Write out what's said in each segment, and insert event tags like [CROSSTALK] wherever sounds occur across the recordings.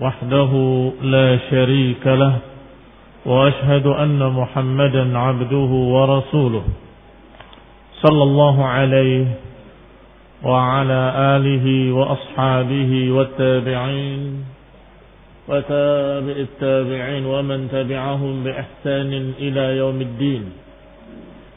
وحده لا شريك له وأشهد أن محمدا عبده ورسوله. صلى الله عليه وعلى آله وأصحابه والتابعين وتابع التابعين ومن تبعهم بإحسان إلى يوم الدين.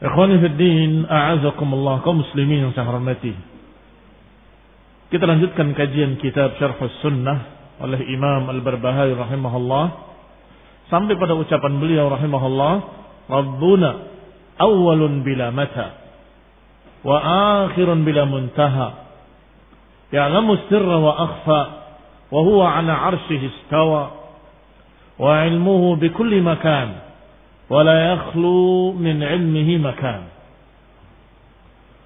Ikhwani Fiddin, a'azakumullah, kaum muslimin yang saya hormati. Kita lanjutkan kajian kitab Syarh Sunnah oleh Imam Al-Barbahari rahimahullah. Sampai pada ucapan beliau rahimahullah, Rabbuna awwalun bila mata, wa akhirun bila muntaha. Ya'lamu sirra wa akhfa, wa huwa ala arshihi istawa, wa ilmuhu bikulli makan. ولا يخلو من علمه مكان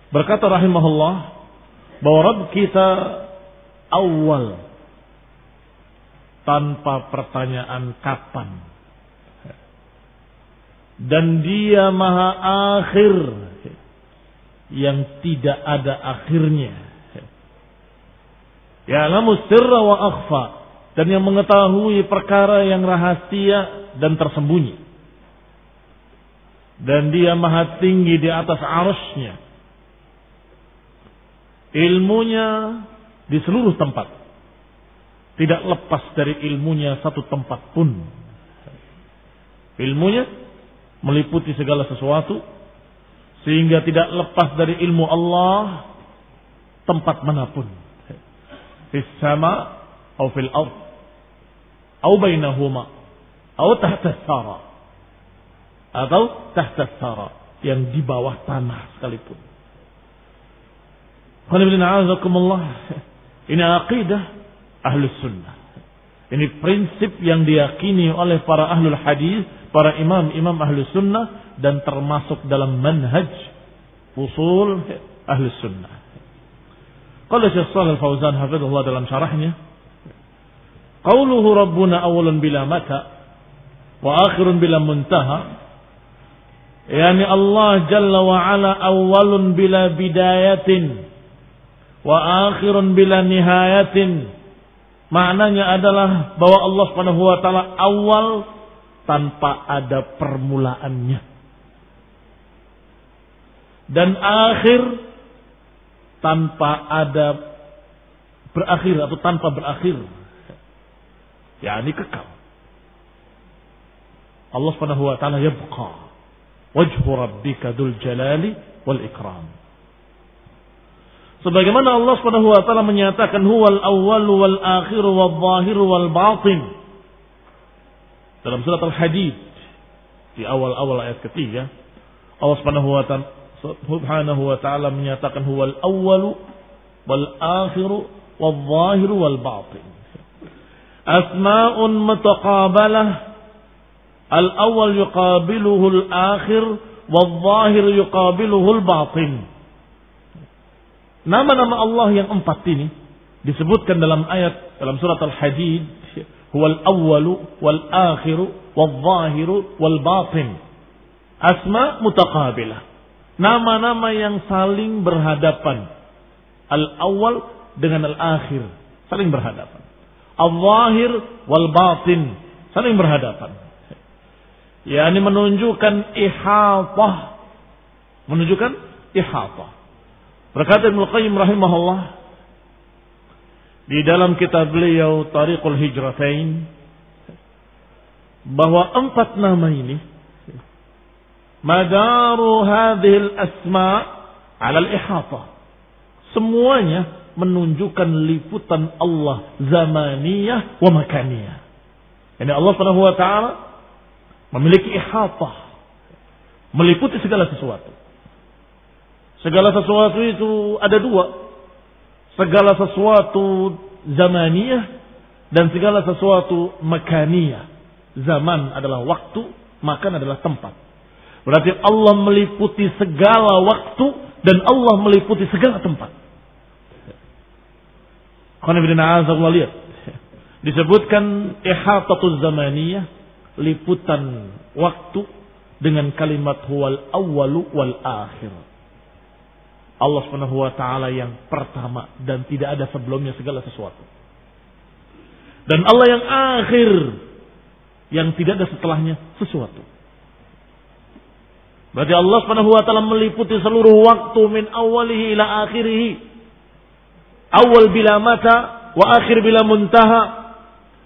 berkata rahimahullah bahwa Rabb kita awal tanpa pertanyaan kapan dan dia maha akhir yang tidak ada akhirnya ya lamu sirra wa akhfa dan yang mengetahui perkara yang rahasia dan tersembunyi dan dia maha tinggi di atas arusnya. Ilmunya di seluruh tempat. Tidak lepas dari ilmunya satu tempat pun. Ilmunya meliputi segala sesuatu. Sehingga tidak lepas dari ilmu Allah tempat mana pun. Sama atau fil ard. Atau bainahuma. Atau tahta atau tahta thara yang di bawah tanah sekalipun. Ini aqidah ahlu sunnah. Ini prinsip yang diyakini oleh para ahlul hadis, para imam-imam ahlu sunnah dan termasuk dalam manhaj usul ahlu sunnah. Kalau Syekh Shalal Fauzan hafizahullah dalam syarahnya, qauluhu rabbuna awalun bila mata wa akhirun bila muntaha Yani Allah Jalla wa Ala awalun bila bidayatin wa akhirun bila nihayatin. Maknanya adalah bahwa Allah Subhanahu wa taala awal tanpa ada permulaannya. Dan akhir tanpa ada berakhir atau tanpa berakhir. Ya, ini kekal. Allah Subhanahu wa taala yabqa wajhu rabbika dzul jalali wal ikram. Sebagaimana Allah Subhanahu wa taala menyatakan huwal awwal wal akhir wal zahir wal batin. Dalam surat Al-Hadid di awal-awal ayat ketiga Allah Subhanahu wa taala Subhanahu wa taala menyatakan huwal awwalu wal akhiru wal zahiru wal batin. Asma'un mutaqabalah al awwal yuqabiluhu al akhir wal zahir yuqabiluhu al batin. Nama-nama Allah yang empat ini disebutkan dalam ayat dalam surat Al-Hadid huwal awwalu wal akhiru wal zahiru wal batin. Asma mutaqabilah. Nama-nama yang saling berhadapan. Al-awwal dengan al-akhir. Saling berhadapan. Al-zahir wal batin. Saling berhadapan. Ya, ini menunjukkan ihatah. Menunjukkan ihatah. Berkata Ibn Qayyim rahimahullah. Di dalam kitab beliau Tariqul Hijratain. Bahwa empat nama ini madaru hadhil asma ala al-ihata. Semuanya menunjukkan liputan Allah zamaniyah wa makaniyah. Ini Allah Subhanahu wa taala memiliki ihata. Meliputi segala sesuatu. Segala sesuatu itu ada dua. Segala sesuatu zamaniyah dan segala sesuatu makaniyah. Zaman adalah waktu, makan adalah tempat. Berarti Allah meliputi segala waktu dan Allah meliputi segala tempat. lihat. Disebutkan ihatatul zamaniyah, liputan waktu dengan kalimat huwal awwalu wal akhir. Allah Subhanahu wa taala yang pertama dan tidak ada sebelumnya segala sesuatu. Dan Allah yang akhir yang tidak ada setelahnya sesuatu. Berarti Allah Subhanahu wa taala meliputi seluruh waktu min awalihi ila akhirih. Awal bila mata wa akhir bila muntaha.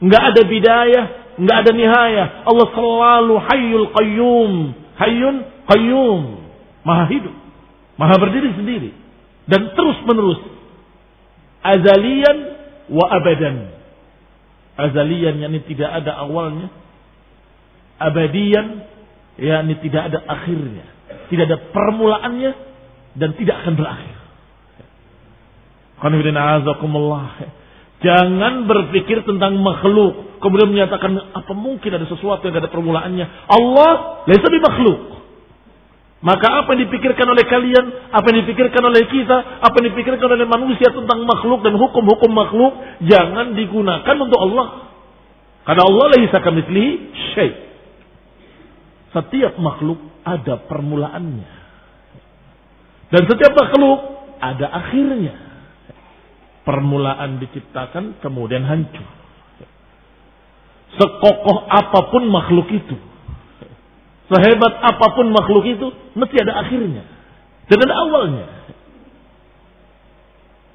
Enggak ada bidayah, enggak ada nihayah. Allah selalu hayyul qayyum. Hayyun qayyum. Maha hidup. Maha berdiri sendiri. Dan terus menerus. Azalian wa abadan. Azalian yang ini tidak ada awalnya. Abadian yakni tidak ada akhirnya, tidak ada permulaannya dan tidak akan berakhir. Jangan berpikir tentang makhluk kemudian menyatakan apa mungkin ada sesuatu yang ada permulaannya. Allah lebih makhluk. Maka apa yang dipikirkan oleh kalian, apa yang dipikirkan oleh kita, apa yang dipikirkan oleh manusia tentang makhluk dan hukum-hukum makhluk, jangan digunakan untuk Allah. Karena Allah laisa kamitslihi syai'. Setiap makhluk ada permulaannya. Dan setiap makhluk ada akhirnya. Permulaan diciptakan kemudian hancur. Sekokoh apa pun makhluk itu. Sehebat apa pun makhluk itu mesti ada akhirnya. Dan ada awalnya.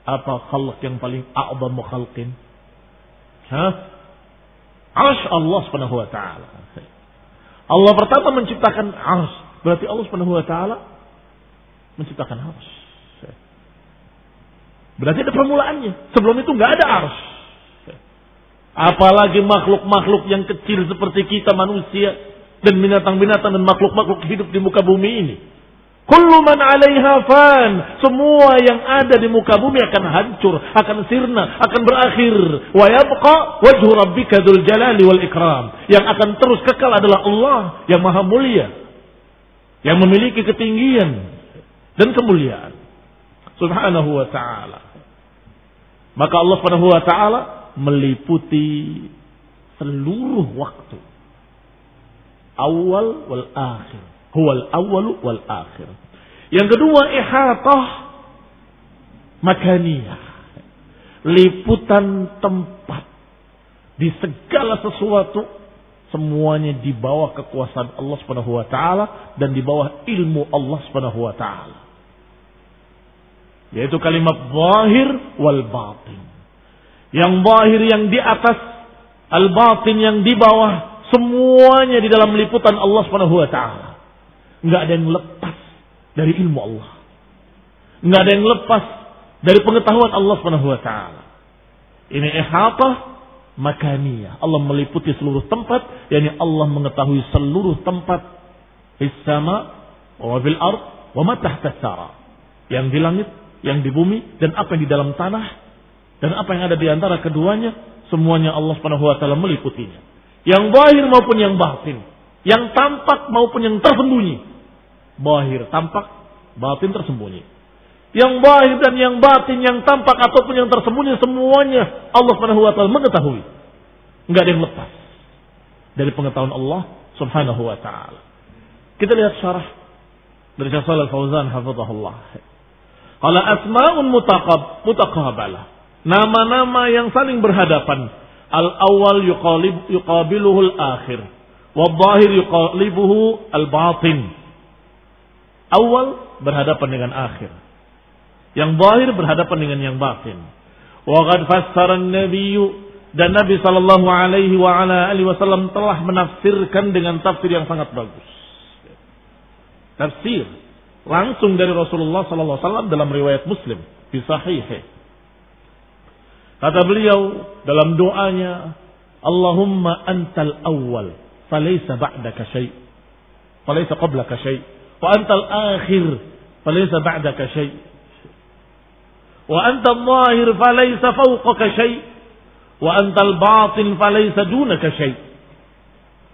Apa khalq yang paling a'zamu khalqin? Hah? Arsh Allah subhanahu wa ta'ala. Allah pertama menciptakan ars. Berarti Allah Subhanahu wa taala menciptakan ars. Berarti ada permulaannya. Sebelum itu nggak ada ars. Apalagi makhluk-makhluk yang kecil seperti kita manusia dan binatang-binatang dan makhluk-makhluk hidup di muka bumi ini. Kullu man 'alaiha fan. Semua yang ada di muka bumi akan hancur, akan sirna, akan berakhir. Wa yabqa wajhu rabbika dzul jalali wal ikram. Yang akan terus kekal adalah Allah yang maha mulia. Yang memiliki ketinggian dan kemuliaan. Subhanahu wa ta'ala. Maka Allah Subhanahu wa ta'ala meliputi seluruh waktu. Awal wal akhir Huwal awalu wal akhir. Yang kedua ihatah makaniyah. Liputan tempat. Di segala sesuatu semuanya di bawah kekuasaan Allah Subhanahu wa taala dan di bawah ilmu Allah Subhanahu wa taala. Yaitu kalimat zahir wal batin. Yang zahir yang di atas, al batin yang di bawah, semuanya di dalam liputan Allah Subhanahu wa taala. Nggak ada yang lepas dari ilmu Allah. Nggak ada yang lepas dari pengetahuan Allah Subhanahu wa taala. Ini ihatah makaniyah. Allah meliputi seluruh tempat, yakni Allah mengetahui seluruh tempat di sama wa fil ard wa ma tahta Yang di langit, yang di bumi dan apa yang di dalam tanah dan apa yang ada di antara keduanya semuanya Allah Subhanahu wa taala meliputinya. Yang zahir maupun yang batin, yang tampak maupun yang tersembunyi. Zahir tampak, batin tersembunyi. Yang zahir dan yang batin, yang tampak ataupun yang tersembunyi semuanya Allah Subhanahu wa taala mengetahui. Enggak ada yang lepas dari pengetahuan Allah Subhanahu wa taala. Kita lihat syarah dari Syekh Shalal Fauzan hafizahullah. Qala asma'un mutaqab mutaqabalah. Nama-nama yang saling berhadapan. Al-awwal yuqalib yuqabiluhu al-akhir. Wal-zahir yuqalibuhu al-batin. Awal berhadapan dengan akhir. Yang zahir berhadapan dengan yang batin. Wa qad fassara an-nabiyyu dan Nabi sallallahu alaihi wa ala alihi wasallam telah menafsirkan dengan tafsir yang sangat bagus. Tafsir langsung dari Rasulullah sallallahu alaihi wasallam dalam riwayat Muslim di sahih. Kata beliau dalam doanya, Allahumma antal awwal, falaysa ba'daka syai', falaysa qablaka syai', wa antal akhir, falaysa ba'daka syai', wa antal zahir, falaysa fawqaka syai', Wa antal batin falaysa dunaka syai.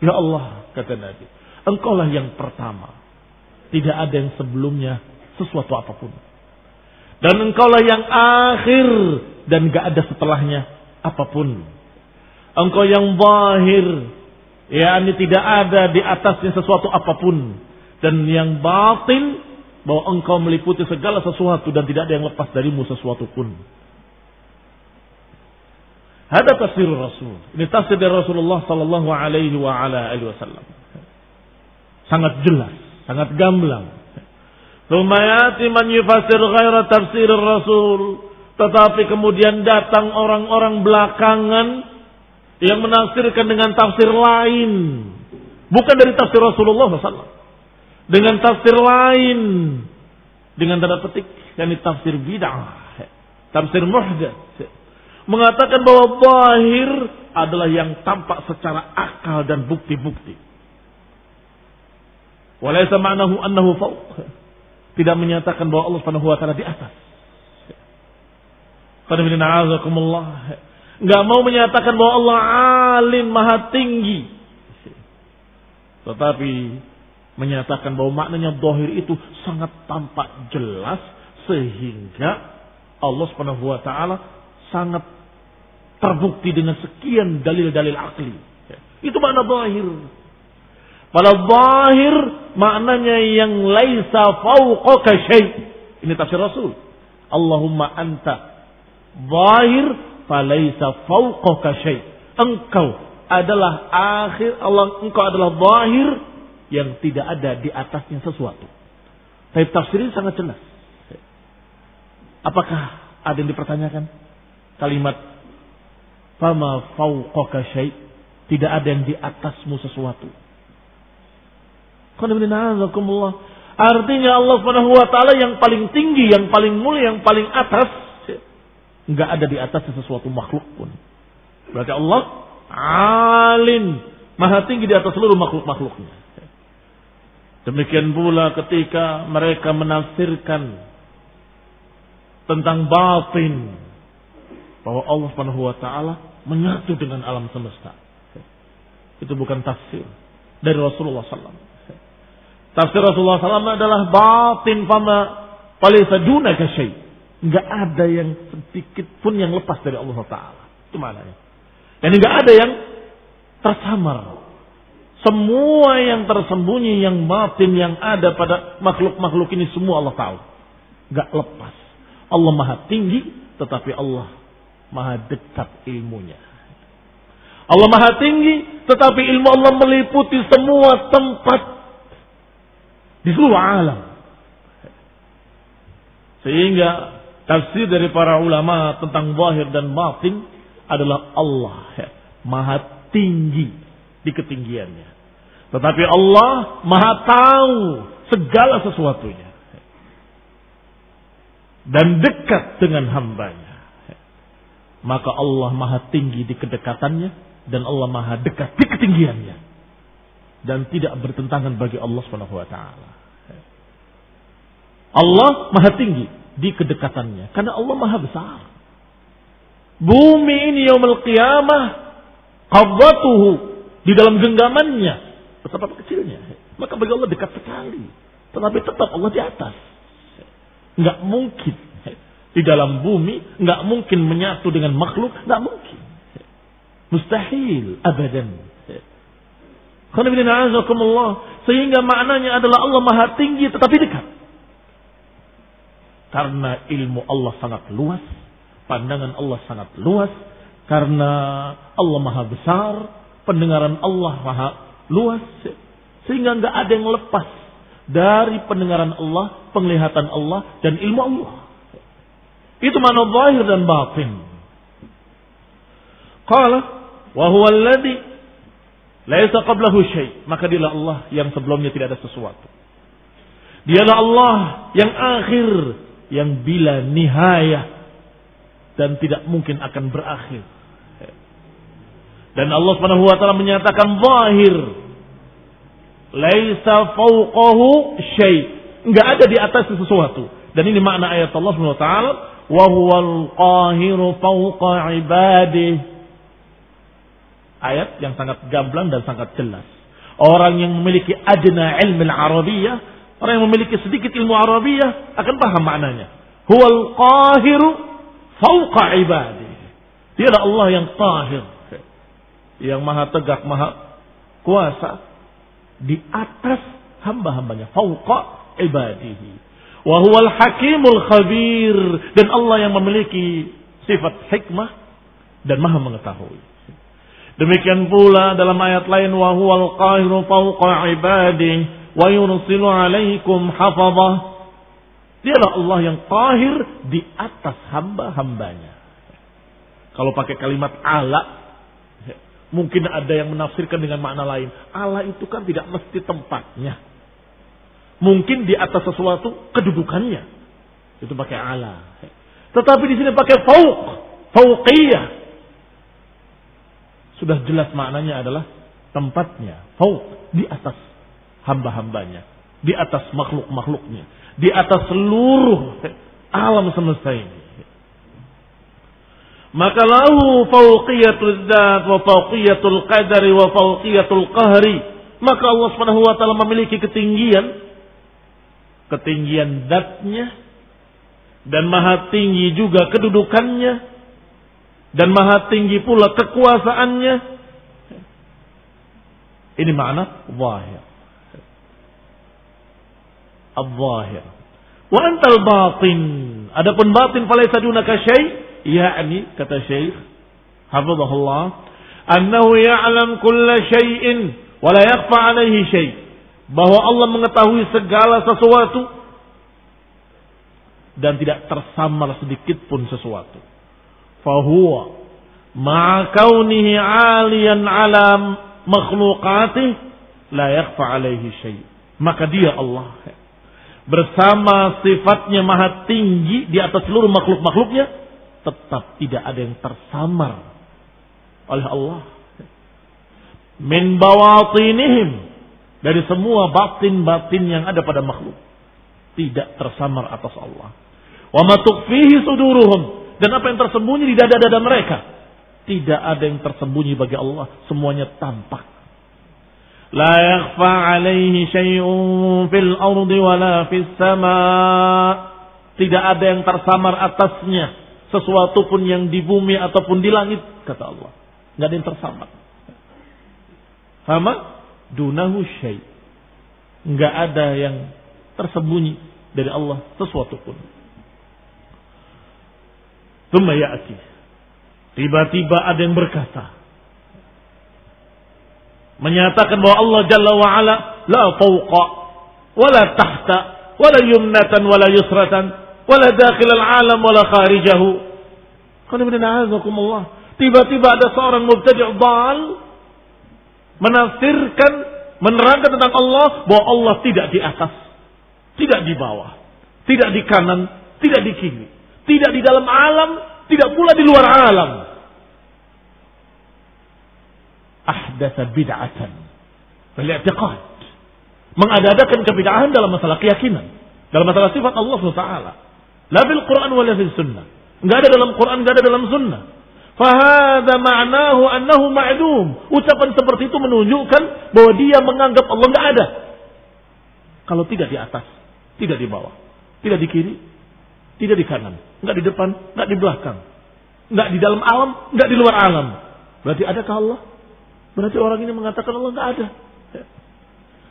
Ya Allah, kata Nabi. Engkaulah yang pertama. Tidak ada yang sebelumnya sesuatu apa pun. Dan engkaulah yang akhir dan gak ada setelahnya apa pun. Engkau yang bahir, ya ini tidak ada di atasnya sesuatu apa pun. Dan yang batin, bahwa engkau meliputi segala sesuatu dan tidak ada yang lepas darimu sesuatu pun. Ada tafsir Rasul. Ini tafsir dari Rasulullah sallallahu alaihi wasallam. Sangat jelas, sangat gamblang. Lumayati man yufasir ghaira tafsir Rasul. Tetapi kemudian datang orang-orang belakangan yang menafsirkan dengan tafsir lain. Bukan dari tafsir Rasulullah SAW. Dengan tafsir lain. Dengan tanda petik. yakni tafsir bid'ah. Tafsir muhdats mengatakan bahwa bahir adalah yang tampak secara akal dan bukti-bukti. Walaysa ma'nahu annahu fauq. Tidak menyatakan bahwa Allah Subhanahu wa taala di atas. Enggak mau menyatakan bahwa Allah alim maha tinggi. Tetapi menyatakan bahwa maknanya dohir itu sangat tampak jelas sehingga Allah Subhanahu wa taala sangat terbukti dengan sekian dalil-dalil akli. Itu makna zahir. Pada zahir maknanya yang laisa fauqaka syai. Ini tafsir Rasul. Allahumma anta zahir falaisa fauqaka syai. Engkau adalah akhir Allah engkau adalah zahir yang tidak ada di atasnya sesuatu. Tapi tafsir ini sangat jelas. Apakah ada yang dipertanyakan? Kalimat Fama fauqaka syai' tidak ada yang di atasmu sesuatu. Artinya Allah Subhanahu wa taala yang paling tinggi, yang paling mulia, yang paling atas enggak ada di atasnya sesuatu makhluk pun. Berarti Allah alim, maha tinggi di atas seluruh makhluk-makhluknya. Demikian pula ketika mereka menafsirkan tentang batin bahwa Allah Subhanahu wa taala menyatu dengan alam semesta. Itu bukan tafsir dari Rasulullah SAW. Tafsir Rasulullah SAW adalah batin fama paling seduna syai. Enggak ada yang sedikit pun yang lepas dari Allah Taala. Itu maknanya. Dan enggak ada yang tersamar. Semua yang tersembunyi, yang batin, yang ada pada makhluk-makhluk ini semua Allah tahu. Enggak lepas. Allah maha tinggi, tetapi Allah maha dekat ilmunya. Allah maha tinggi, tetapi ilmu Allah meliputi semua tempat di seluruh alam. Sehingga tafsir dari para ulama tentang zahir dan batin adalah Allah maha tinggi di ketinggiannya. Tetapi Allah maha tahu segala sesuatunya. Dan dekat dengan hambanya maka Allah maha tinggi di kedekatannya dan Allah maha dekat di ketinggiannya dan tidak bertentangan bagi Allah Subhanahu wa taala. Allah maha tinggi di kedekatannya. Karena Allah maha besar. Bumi ini yaumul qiyamah qabdatuhu di dalam genggamannya. Betapa kecilnya. Maka bagi Allah dekat sekali. Tetapi tetap Allah di atas. Nggak mungkin. Di dalam bumi nggak mungkin menyatu dengan makhluk. Nggak mungkin. Mustahil. Abadan. Sehingga maknanya adalah Allah maha tinggi tetapi dekat. Karena ilmu Allah sangat luas Pandangan Allah sangat luas karena Allah maha besar, pendengaran Allah maha luas sehingga nggak ada yang lepas dari pendengaran Allah, penglihatan Allah dan ilmu Allah. Itu mana zahir dan batin. Qala wa huwa alladhi laisa qablahu syai. Maka dialah Allah yang sebelumnya tidak ada sesuatu. Dialah Allah yang akhir yang bila nihayah dan tidak mungkin akan berakhir. Dan Allah Subhanahu wa taala menyatakan zahir. Laisa fawqahu syai. Enggak ada di atas sesuatu. Dan ini makna ayat Allah Subhanahu wa taala, wa huwal qahiru fawqa ibadih. Ayat yang sangat gamblang dan sangat jelas. Orang yang memiliki adna ilmu al-arabiyah, orang yang memiliki sedikit ilmu arabiyah akan paham maknanya. Huwal qahiru fauqa ibadi. Dialah Allah yang tahir. Yang maha tegak, maha kuasa. Di atas hamba-hambanya. Fauqa ibadihi. Wahuwal hakimul khabir. Dan Allah yang memiliki sifat hikmah dan maha mengetahui. Demikian pula dalam ayat lain wahuwal qahiru fauqa ibadihi wa yursilu alaikum hafazah Dialah Allah yang tahir di atas hamba-hambanya. Kalau pakai kalimat Allah, mungkin ada yang menafsirkan dengan makna lain. Allah itu kan tidak mesti tempatnya. Mungkin di atas sesuatu kedudukannya. Itu pakai Allah. Tetapi di sini pakai fauq, fauqiyah. Sudah jelas maknanya adalah tempatnya, fauq, di atas hamba-hambanya, di atas makhluk-makhluknya di atas seluruh alam semesta ini. Maka lahu fauqiyatul dzat wa fauqiyatul qadari wa fauqiyatul qahri. Maka Allah Subhanahu wa taala memiliki ketinggian ketinggian zatnya dan maha tinggi juga kedudukannya dan maha tinggi pula kekuasaannya. Ini makna zahir al-zahir. Wa antal batin. Adapun batin falaisa dunaka syai, yakni kata Syekh hafizahullah, annahu ya'lam kulla syai'in wa la yakhfa 'alaihi syai'. Bahwa Allah mengetahui segala sesuatu dan tidak tersamar sedikit pun sesuatu. Fahuwa ma'a kaunihi 'aliyan 'ala makhluqatih la yakhfa 'alaihi syai'. Maka dia Allah bersama sifatnya maha tinggi di atas seluruh makhluk-makhluknya, tetap tidak ada yang tersamar oleh Allah. Min bawatinihim dari semua batin-batin yang ada pada makhluk tidak tersamar atas Allah. Wa ma suduruhum dan apa yang tersembunyi di dada-dada mereka tidak ada yang tersembunyi bagi Allah, semuanya tampak. لا يخفى عليه شيء في الأرض ولا في السماء tidak ada yang tersamar atasnya sesuatu pun yang di bumi ataupun di langit kata Allah nggak ada yang tersamar sama dunahu syai nggak ada yang tersembunyi dari Allah sesuatu pun Ya'ti. Tiba-tiba ada yang berkata, menyatakan bahwa Allah Jalla wa Ala la fawqa wala tahta wala yumnatan wala yusratan wala dakhil al-alam wala kharijahu. Tiba-tiba ada seorang mubtadi' dal menafsirkan menerangkan tentang Allah bahwa Allah tidak di atas, tidak di bawah, tidak di kanan, tidak di kiri, tidak di dalam alam, tidak pula di luar alam ahdatsa bid'atan fil i'tiqad. Mengadakan kebid'ahan dalam masalah keyakinan. Dalam masalah sifat Allah SWT. La Quran wa la fil sunnah. Enggak ada dalam Quran, enggak ada dalam sunnah. Fahada ma'nahu annahu ma'dum. Ucapan seperti itu menunjukkan bahwa dia menganggap Allah enggak ada. Kalau tidak di atas, tidak di bawah, tidak di kiri, tidak di kanan, enggak di depan, enggak di belakang, enggak di dalam alam, enggak di luar alam. Berarti adakah Allah? Berarti orang ini mengatakan Allah enggak ada.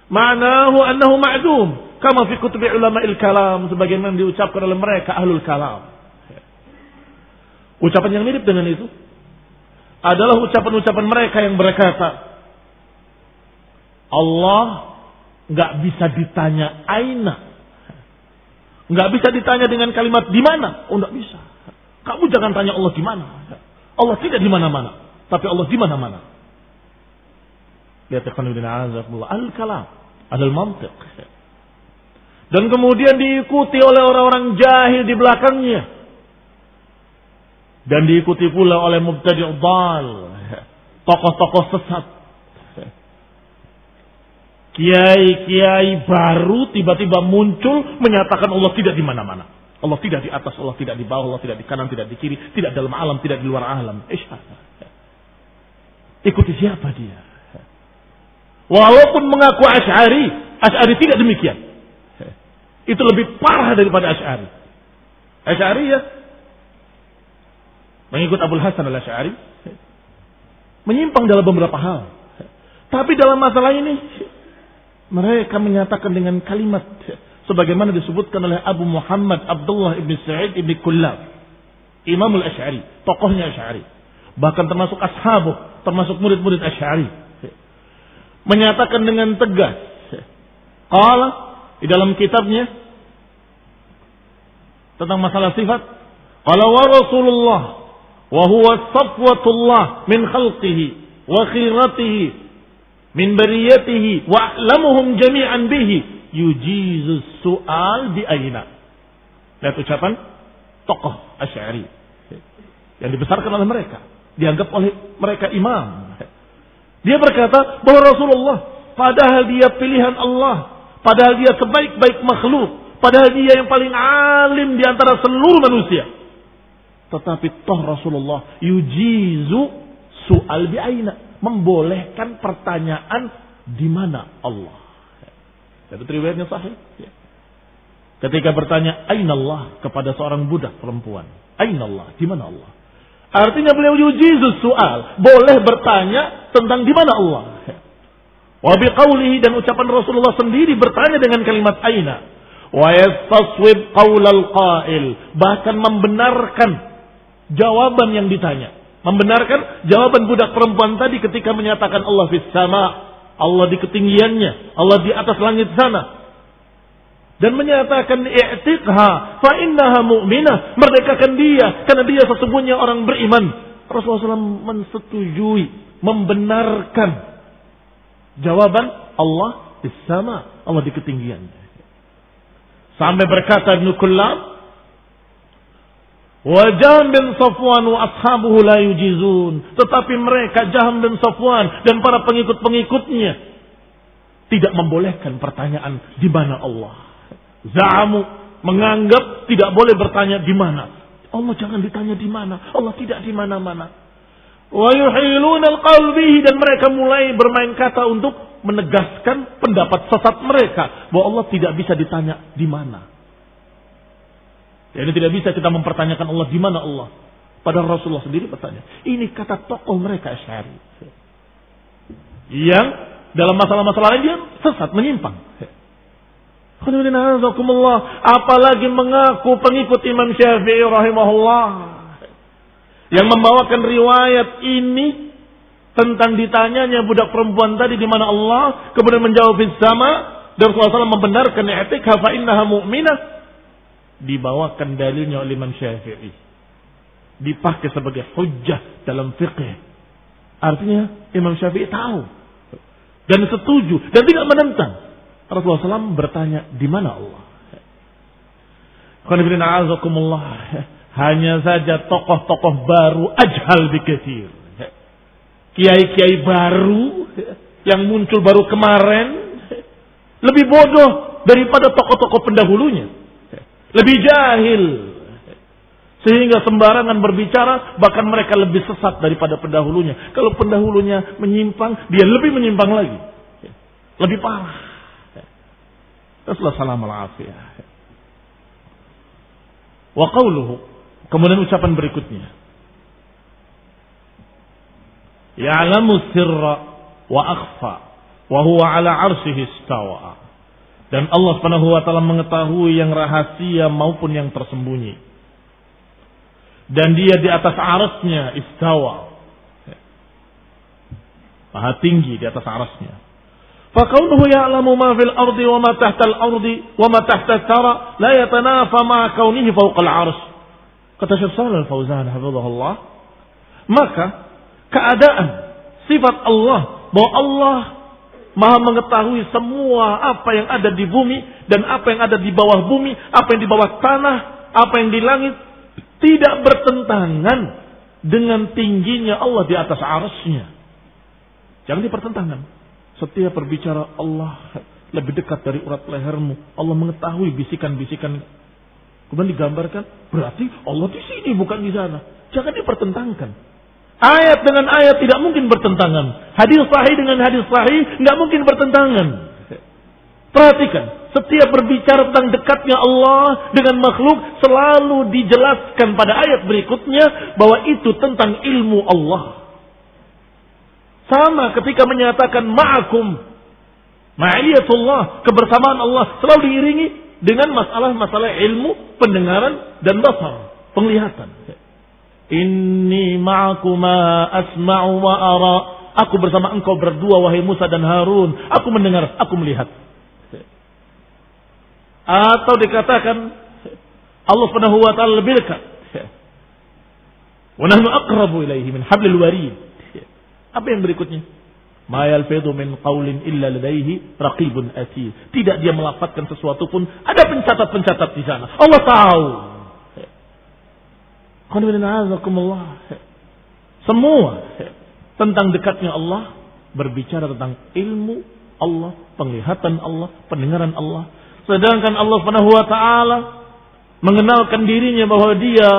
Ma'nahu annahu ma'dum. Kama fi kutubi ulama il kalam. Sebagaimana diucapkan oleh mereka ahlul kalam. Ucapan yang mirip dengan itu adalah ucapan-ucapan mereka yang berkata, Allah nggak bisa ditanya aina, nggak bisa ditanya dengan kalimat di mana, oh nggak bisa. Kamu jangan tanya Allah di mana. Allah tidak di mana-mana, tapi Allah di mana-mana. Lihat al-kalam, al-mantiq. Dan kemudian diikuti oleh orang-orang jahil di belakangnya dan diikuti pula oleh mubtadi' dal, tokoh-tokoh sesat. Kiai-kiai baru tiba-tiba muncul menyatakan Allah tidak di mana-mana. Allah tidak di atas, Allah tidak di bawah, Allah tidak di kanan, tidak di kiri, tidak dalam alam, tidak di luar alam. Ikuti siapa dia? Walaupun mengaku Ash'ari, Ash'ari tidak demikian. Itu lebih parah daripada Ash'ari. Ash'ari ya mengikut Abu Hasan al Ashari menyimpang dalam beberapa hal. Tapi dalam masalah ini mereka menyatakan dengan kalimat sebagaimana disebutkan oleh Abu Muhammad Abdullah ibn Sa'id ibn Kullab, Imam al-Asy'ari, tokohnya Ashari, Bahkan termasuk ashabu, termasuk murid-murid Ashari, Menyatakan dengan tegas. Qala di dalam kitabnya tentang masalah sifat, qala wa Rasulullah wa huwa safwatullah min khalqihi wa khiratihi min bariyatihi wa lamuhum jami'an bihi yujizus su'al bi aina. Lihat ucapan tokoh Asy'ari yang dibesarkan oleh mereka, dianggap oleh mereka imam. Dia berkata bahwa Rasulullah padahal dia pilihan Allah, padahal dia sebaik-baik makhluk, padahal dia yang paling alim di antara seluruh manusia. Tetapi toh Rasulullah yujizu su'al bi aina Membolehkan pertanyaan di mana Allah. Itu riwayatnya sahih. Ya. Ketika bertanya Aina Allah kepada seorang budak perempuan. Aina Allah, di mana Allah? Artinya beliau yujizu soal, boleh bertanya tentang di mana Allah. Wa biqaulihi dan ucapan Rasulullah sendiri bertanya dengan kalimat aina. Wa yastaswib qaulal qail, bahkan membenarkan jawaban yang ditanya. Membenarkan jawaban budak perempuan tadi ketika menyatakan Allah fis sama, Allah di ketinggiannya, Allah di atas langit sana. Dan menyatakan i'tiqha fa innaha mu'minah, merdekakan dia karena dia sesungguhnya orang beriman. Rasulullah SAW mensetujui, membenarkan jawaban Allah di sama, Allah di ketinggiannya. Sampai berkata Ibnu Kullab, Wa bin Safwan wa ashabuhu la yujizun. Tetapi mereka Jaham bin Safwan dan para pengikut-pengikutnya tidak membolehkan pertanyaan di mana Allah. Za'amu menganggap tidak boleh bertanya di mana. Allah jangan ditanya di mana. Allah tidak di mana-mana. Wa yuhilun al dan mereka mulai bermain kata untuk menegaskan pendapat sesat mereka bahwa Allah tidak bisa ditanya di mana. Jadi tidak bisa kita mempertanyakan Allah di mana Allah. Padahal Rasulullah sendiri bertanya. Ini kata tokoh mereka Asy'ari. Yang dalam masalah-masalah lain dia sesat, menyimpang. Apalagi mengaku pengikut Imam Syafi'i rahimahullah. Yang membawakan riwayat ini tentang ditanyanya budak perempuan tadi di mana Allah, kemudian menjawab sama dan Rasulullah SAW membenarkan i'tikha fa innaha mu'minah dibawakan dalilnya oleh Imam Syafi'i. Dipakai sebagai hujah dalam fikih. Artinya Imam Syafi'i tahu dan setuju dan tidak menentang. Rasulullah SAW bertanya di mana Allah. Hanya saja tokoh-tokoh baru ajhal bikesir. Kiai-kiai baru yang muncul baru kemarin lebih bodoh daripada tokoh-tokoh pendahulunya. Lebih jahil. Sehingga sembarangan berbicara, bahkan mereka lebih sesat daripada pendahulunya. Kalau pendahulunya menyimpang, dia lebih menyimpang lagi. Lebih parah. Rasulullah salam. Wa qawluhu. Kemudian ucapan berikutnya. Ya'lamu sirra wa akhfa. Wa huwa ala arsihi istawa. Dan Allah Subhanahu wa taala mengetahui yang rahasia maupun yang tersembunyi. Dan dia di atas arasnya istawa. Maha tinggi di atas arasnya. Fakaunuhu ya'lamu ma fil ardi wa ma tahta al-ardi wa ma tahta thara la yatanafa ma kaunihi fawqa al-arsh. Kata Syekh Shalal Fauzan hafizahullah, maka keadaan sifat Allah bahwa Allah Maha mengetahui semua apa yang ada di bumi dan apa yang ada di bawah bumi, apa yang di bawah tanah, apa yang di langit tidak bertentangan dengan tingginya Allah di atas arasnya. Jangan dipertentangkan. Setiap berbicara Allah lebih dekat dari urat lehermu. Allah mengetahui bisikan-bisikan. Kemudian digambarkan, berarti Allah di sini bukan di sana. Jangan dipertentangkan. Ayat dengan ayat tidak mungkin bertentangan. Hadis sahih dengan hadis sahih nggak mungkin bertentangan. Perhatikan, setiap berbicara tentang dekatnya Allah dengan makhluk selalu dijelaskan pada ayat berikutnya bahwa itu tentang ilmu Allah. Sama ketika menyatakan ma'akum. Ma'iyatullah. Kebersamaan Allah. Selalu diiringi dengan masalah-masalah ilmu, pendengaran, dan basar. Penglihatan. Inni ma'akuma asma'u wa ara. Aku bersama engkau berdua wahai Musa dan Harun. Aku mendengar, aku melihat. Atau dikatakan Allah Subhanahu wa taala lebih dekat. Wa nahnu aqrabu ilaihi min hablil warid. Apa yang berikutnya? Ma yalfidhu min qawlin illa ladaihi raqibun atid. Tidak dia melafatkan sesuatu pun ada pencatat-pencatat di sana. Allah tahu. Semua tentang dekatnya Allah berbicara tentang ilmu Allah, penglihatan Allah, pendengaran Allah. Sedangkan Allah Subhanahu wa taala mengenalkan dirinya bahwa dia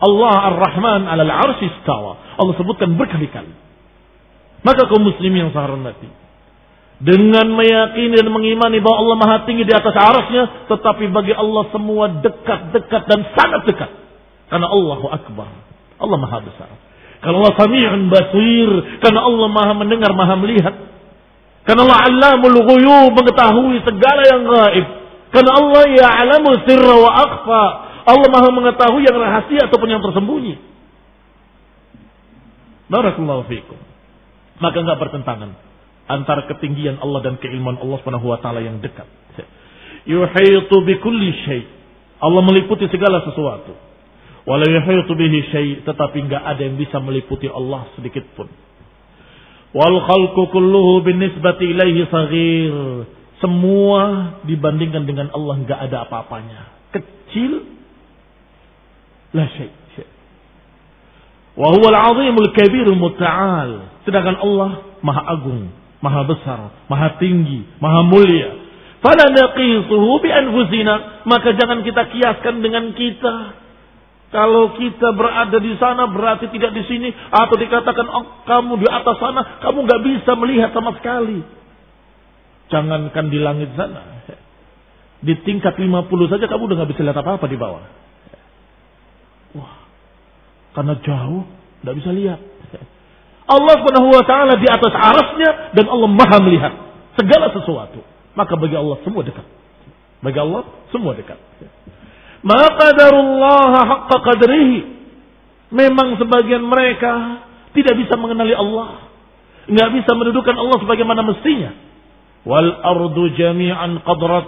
Allah Ar-Rahman 'alal 'arsy istawa. Allah sebutkan berkali-kali. Maka kaum muslim yang saya hormati. Dengan meyakini dan mengimani bahwa Allah maha tinggi di atas arasnya. Tetapi bagi Allah semua dekat-dekat dan sangat dekat. Karena Allahu Akbar. Allah maha besar. Karena Allah sami'un basir. Karena Allah maha mendengar, maha melihat. Karena Allah alamul ghuyub mengetahui segala yang gaib. Karena Allah ya'lamu sirra wa akhfa. Allah maha mengetahui yang rahasia ataupun yang tersembunyi. Barakallahu fiikum. Maka nggak bertentangan antara ketinggian Allah dan keilmuan Allah Subhanahu wa taala yang dekat. Yuhitu bi kulli. Allah meliputi segala sesuatu. Wala yuhitu bihi syai, tetapi nggak ada yang bisa meliputi Allah sedikit pun. Wal khalqu kulluhu binisbati ilaihi saghir. Semua dibandingkan dengan Allah nggak ada apa-apanya. Kecil la syai. Wa huwa al-'azimul kabirul muta'al. Sedangkan Allah maha agung, maha besar, maha tinggi, maha mulia. Fala naqisuhu bi anfusina, maka jangan kita kiaskan dengan kita. Kalau kita berada di sana berarti tidak di sini atau dikatakan oh, kamu di atas sana, kamu nggak bisa melihat sama sekali. Jangankan di langit sana. Di tingkat 50 saja kamu udah nggak bisa lihat apa-apa di bawah. Wah, karena jauh nggak bisa lihat. Allah Subhanahu wa taala di atas arasnya dan Allah Maha melihat segala sesuatu. Maka bagi Allah semua dekat. Bagi Allah semua dekat. Maka darullah haqqa qadrihi. Memang sebagian mereka tidak bisa mengenali Allah. Nggak bisa mendudukan Allah sebagaimana mestinya. Wal ardu jami'an qadrat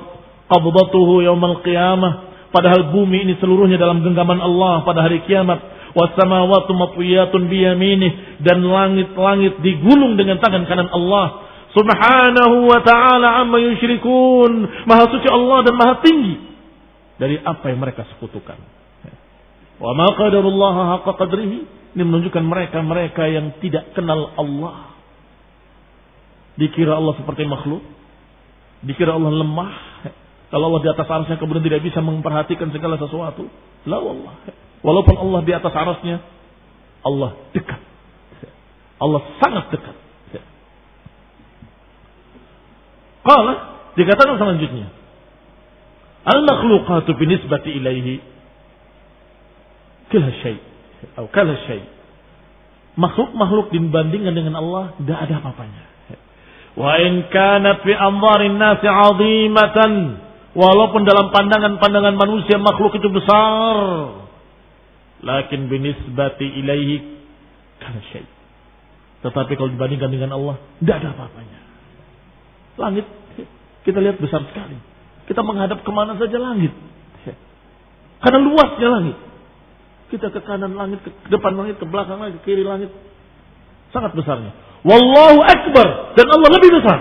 qabdatuhu yaumal qiyamah. Padahal bumi ini seluruhnya dalam genggaman Allah pada hari kiamat wasamawatu matwiyatun biyaminih dan langit-langit digulung dengan tangan kanan Allah subhanahu wa ta'ala amma yusyrikun maha suci Allah dan maha tinggi dari apa yang mereka sekutukan wa ma qadarullah haqqa qadrihi ini menunjukkan mereka-mereka yang tidak kenal Allah dikira Allah seperti makhluk dikira Allah lemah Kalau Allah di atas arasnya kemudian tidak bisa memperhatikan segala sesuatu. La Allah. Walaupun Allah di atas arasnya, Allah dekat. Allah sangat dekat. Qala dikatakan selanjutnya. Al-makhluqatu binisbati ilaihi kala syai atau kala syai. Makhluk-makhluk dibandingkan dengan Allah tidak ada apa-apanya. Wa in kanat fi anzarin nasi 'azimatan walaupun dalam pandangan-pandangan manusia makhluk itu besar lakin binisbati ilaihi kala syai. Tetapi kalau dibandingkan dengan Allah tidak ada apa-apanya. Langit kita lihat besar sekali. Kita menghadap ke mana saja langit. Karena luasnya langit. Kita ke kanan langit, ke depan langit, ke belakang langit, ke kiri langit. Sangat besarnya. Wallahu Akbar. Dan Allah lebih besar.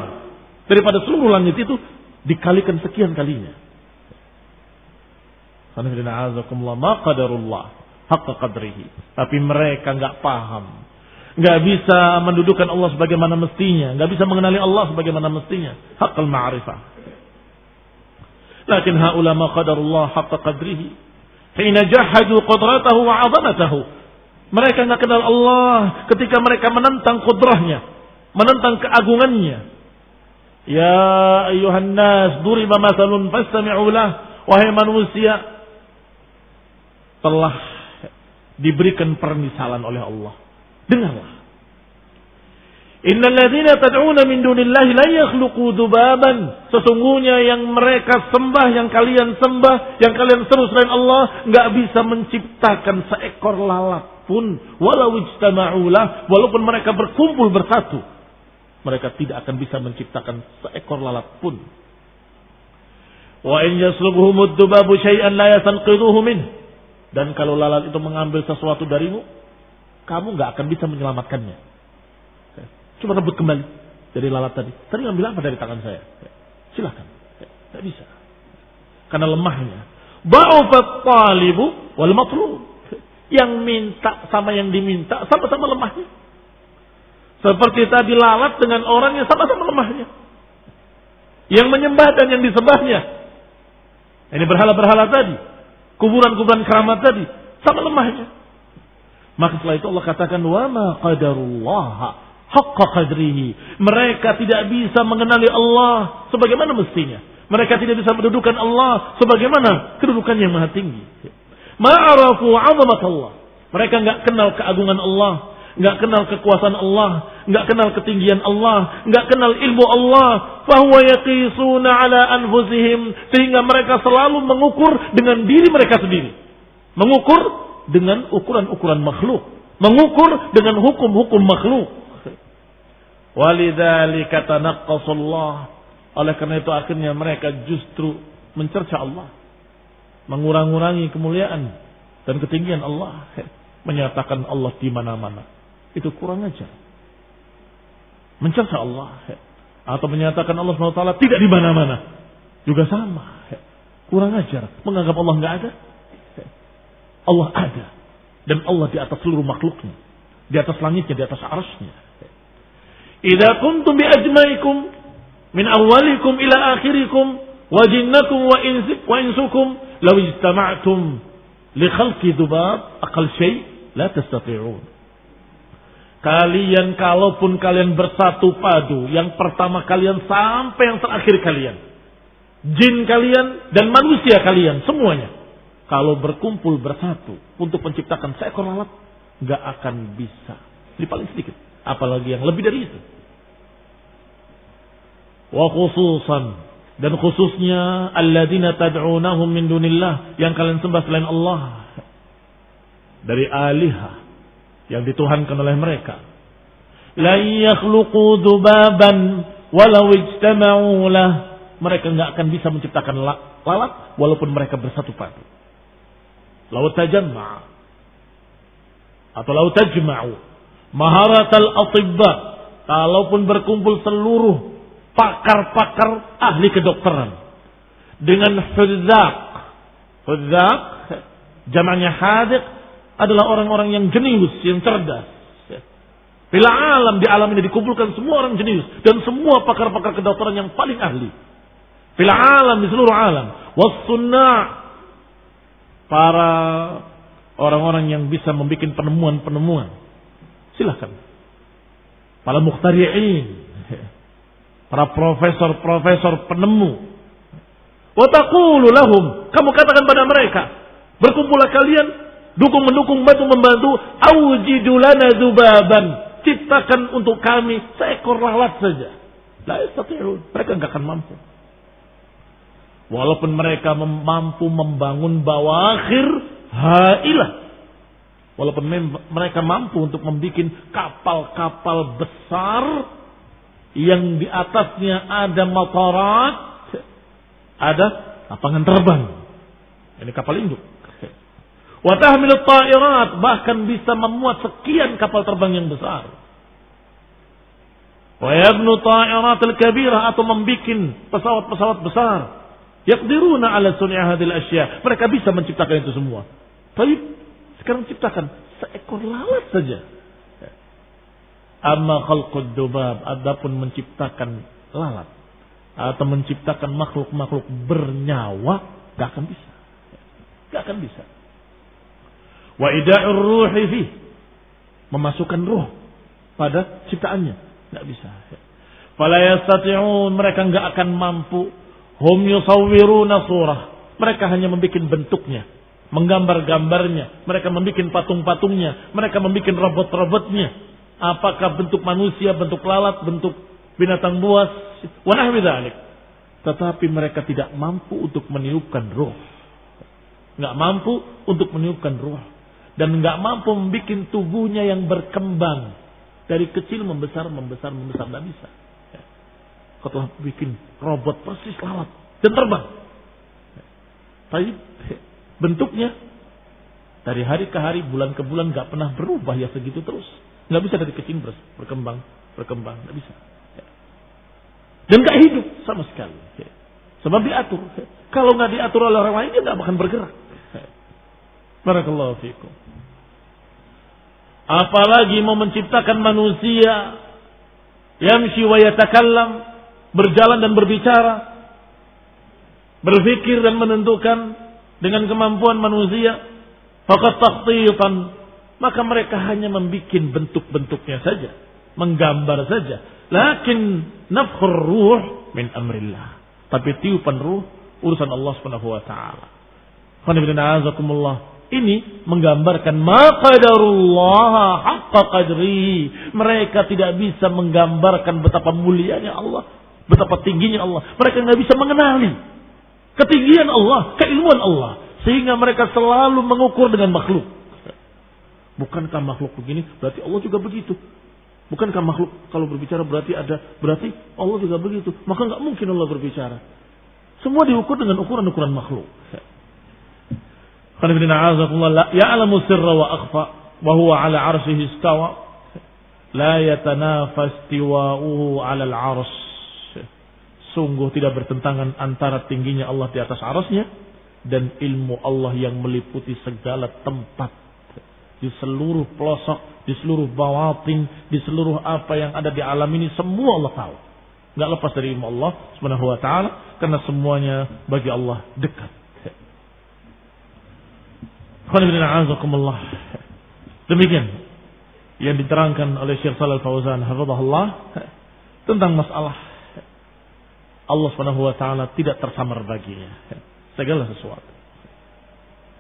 Daripada seluruh langit itu dikalikan sekian kalinya. Tapi mereka nggak paham nggak bisa mendudukan Allah sebagaimana mestinya, nggak bisa mengenali Allah sebagaimana mestinya. Hakul ma'rifah. Lakin haula ma qadarullah haqqa qadrihi. Hina jahadu qudratahu wa 'azamatahu. Mereka nggak kenal Allah ketika mereka menentang kudrahnya, menentang keagungannya. Ya ayuhan nas, duriba masalun fastami'u lah. Wahai manusia, telah diberikan permisalan oleh Allah Dengarlah. Innal ladzina tad'una min dunillahi la yakhluqu dubaban. Sesungguhnya yang mereka sembah, yang kalian sembah, yang kalian seru selain Allah, nggak bisa menciptakan seekor lalat pun, walau ijtama'ulah, walaupun mereka berkumpul bersatu, mereka tidak akan bisa menciptakan seekor lalat pun. Wa in yaslubhumud dubabu syai'an la yasanqidhuhu min. Dan kalau lalat itu mengambil sesuatu darimu, kamu nggak akan bisa menyelamatkannya. Cuma rebut kembali dari lalat tadi. Tadi ngambil apa dari tangan saya? Silahkan. Tidak bisa. Karena lemahnya. Ba'ufat talibu wal matlub. Yang minta sama yang diminta sama-sama lemahnya. Seperti tadi lalat dengan orang yang sama-sama lemahnya. Yang menyembah dan yang disembahnya. Ini berhala-berhala tadi. Kuburan-kuburan keramat tadi. Sama lemahnya. Maka setelah itu Allah katakan wa ma qadarullah haqqa qadrihi. Mereka tidak bisa mengenali Allah sebagaimana mestinya. Mereka tidak bisa mendudukan Allah sebagaimana kedudukan yang maha tinggi. Ma'arafu 'azamat Allah. Mereka nggak kenal keagungan Allah, nggak kenal kekuasaan Allah, nggak kenal ketinggian Allah, nggak kenal ilmu Allah. Fahuwa yaqisuna ala anfusihim sehingga mereka selalu mengukur dengan diri mereka sendiri. Mengukur dengan ukuran-ukuran makhluk, mengukur dengan hukum-hukum makhluk. Walidzalika tanaqqasullah. Oleh karena itu akhirnya mereka justru mencerca Allah. Mengurang-urangi kemuliaan dan ketinggian Allah. [LAUGHS] Menyatakan Allah di mana-mana. Itu kurang aja. Mencerca Allah. Atau menyatakan Allah SWT tidak di mana-mana. Juga sama. Kurang ajar. Menganggap Allah nggak ada. Allah ada. Dan Allah di atas seluruh makhluknya. Di atas langitnya, di atas arasnya. Idza kuntum bi ajmaikum min awalikum ila akhirikum wa jinnakum wa insik wa insukum law ijtama'tum li khalqi dhubab aqal syai la tastati'un. Kalian kalaupun kalian bersatu padu, yang pertama kalian sampai yang terakhir kalian. Jin kalian dan manusia kalian semuanya kalau berkumpul bersatu untuk menciptakan seekor lalat, nggak akan bisa. Ini paling sedikit. Apalagi yang lebih dari itu. Wa khususan dan khususnya alladzina tad'unahum min dunillah yang kalian sembah selain Allah dari alihah yang dituhankan oleh mereka. La yakhluqu dubaban walau ijtama'u Mereka nggak akan bisa menciptakan lalat walaupun mereka bersatu padu. Lau tajamma atau lau tajma'u maharatal atibba kalaupun berkumpul seluruh pakar-pakar ahli kedokteran dengan hudzaq hudzaq jamannya hadik adalah orang-orang yang jenius yang cerdas Bila alam di alam ini dikumpulkan semua orang jenius dan semua pakar-pakar kedokteran yang paling ahli. Fil alam di seluruh alam. Was sunnah para orang-orang yang bisa membuat penemuan-penemuan. Silahkan. Para mukhtari'in. Para profesor-profesor penemu. Wataqulu lahum. Kamu katakan pada mereka. Berkumpullah kalian. Dukung mendukung, bantu membantu. Awjidu lana zubaban. Ciptakan untuk kami seekor lalat saja. Mereka nggak akan mampu. Walaupun mereka mampu membangun bawakhir hailah. Walaupun mereka mampu untuk membuat kapal-kapal besar yang di atasnya ada motorat, ada lapangan terbang. Ini kapal induk. Watahmil ta'irat bahkan bisa memuat sekian kapal terbang yang besar. Wa yabnu ta'irat al-kabirah atau membuat pesawat-pesawat besar. Yaqdiruna ala sun'a hadil asya. Mereka bisa menciptakan itu semua. Tapi sekarang ciptakan seekor lalat saja. Amma khalqud dubab. Adapun menciptakan lalat. Atau menciptakan makhluk-makhluk bernyawa. Gak akan bisa. Gak akan bisa. Wa ida'ur ruhi fi. Memasukkan ruh pada ciptaannya. Gak bisa. Fala yastati'un. Mereka gak akan mampu Hum yusawwiruna surah. Mereka hanya membuat bentuknya. Menggambar-gambarnya. Mereka membuat patung-patungnya. Mereka membuat robot-robotnya. Apakah bentuk manusia, bentuk lalat, bentuk binatang buas. Wanahwi Tetapi mereka tidak mampu untuk meniupkan roh. Nggak mampu untuk meniupkan roh. Dan nggak mampu membuat tubuhnya yang berkembang. Dari kecil membesar, membesar, membesar. Nggak bisa. Kau telah bikin robot persis lalat dan terbang. Tapi bentuknya dari hari ke hari, bulan ke bulan nggak pernah berubah ya segitu terus. Nggak bisa dari kecil berkembang, berkembang, nggak bisa. Dan nggak hidup sama sekali. Sebab diatur. Kalau nggak diatur oleh orang lain dia nggak akan bergerak. Barakallahu fiikum. Apalagi mau menciptakan manusia yang wa berjalan dan berbicara, berpikir dan menentukan dengan kemampuan manusia, fakat takhtitan, maka mereka hanya membuat bentuk-bentuknya saja, menggambar saja. Lakin nafkhur ruh min amrillah. Tapi tiupan ruh urusan Allah Subhanahu wa taala. Ini menggambarkan maqadarullah haqqa qadri. Mereka tidak bisa menggambarkan betapa mulianya Allah Betapa tingginya Allah. Mereka nggak bisa mengenali ketinggian Allah, keilmuan Allah. Sehingga mereka selalu mengukur dengan makhluk. Bukankah makhluk begini? Berarti Allah juga begitu. Bukankah makhluk kalau berbicara berarti ada berarti Allah juga begitu. Maka nggak mungkin Allah berbicara. Semua diukur dengan ukuran-ukuran makhluk. Ya'lamu sirra wa akhfa wa huwa ala arsyihi istawa la yatanafas ala al-'arsy sungguh tidak bertentangan antara tingginya Allah di atas arasnya dan ilmu Allah yang meliputi segala tempat di seluruh pelosok, di seluruh bawatin, di seluruh apa yang ada di alam ini semua Allah tahu. Nggak lepas dari ilmu Allah Subhanahu wa taala karena semuanya bagi Allah dekat. Demikian yang diterangkan oleh Syekh Shalal Fauzan hafizahullah tentang masalah Allah Subhanahu wa taala tidak tersamar baginya segala sesuatu.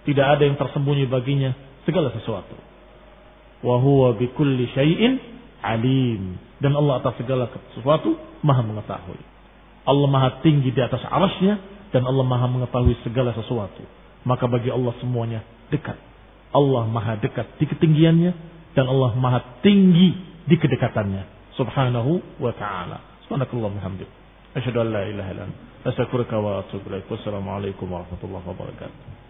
Tidak ada yang tersembunyi baginya segala sesuatu. Wa huwa bikulli syai'in alim. Dan Allah atas segala sesuatu maha mengetahui. Allah maha tinggi di atas arasnya dan Allah maha mengetahui segala sesuatu. Maka bagi Allah semuanya dekat. Allah maha dekat di ketinggiannya dan Allah maha tinggi di kedekatannya. Subhanahu wa ta'ala. Subhanakallah Muhammad. Asyhadu an la ilaha illallah. Astaghfiruka wa atubu ilaik. Wassalamualaikum warahmatullahi wabarakatuh.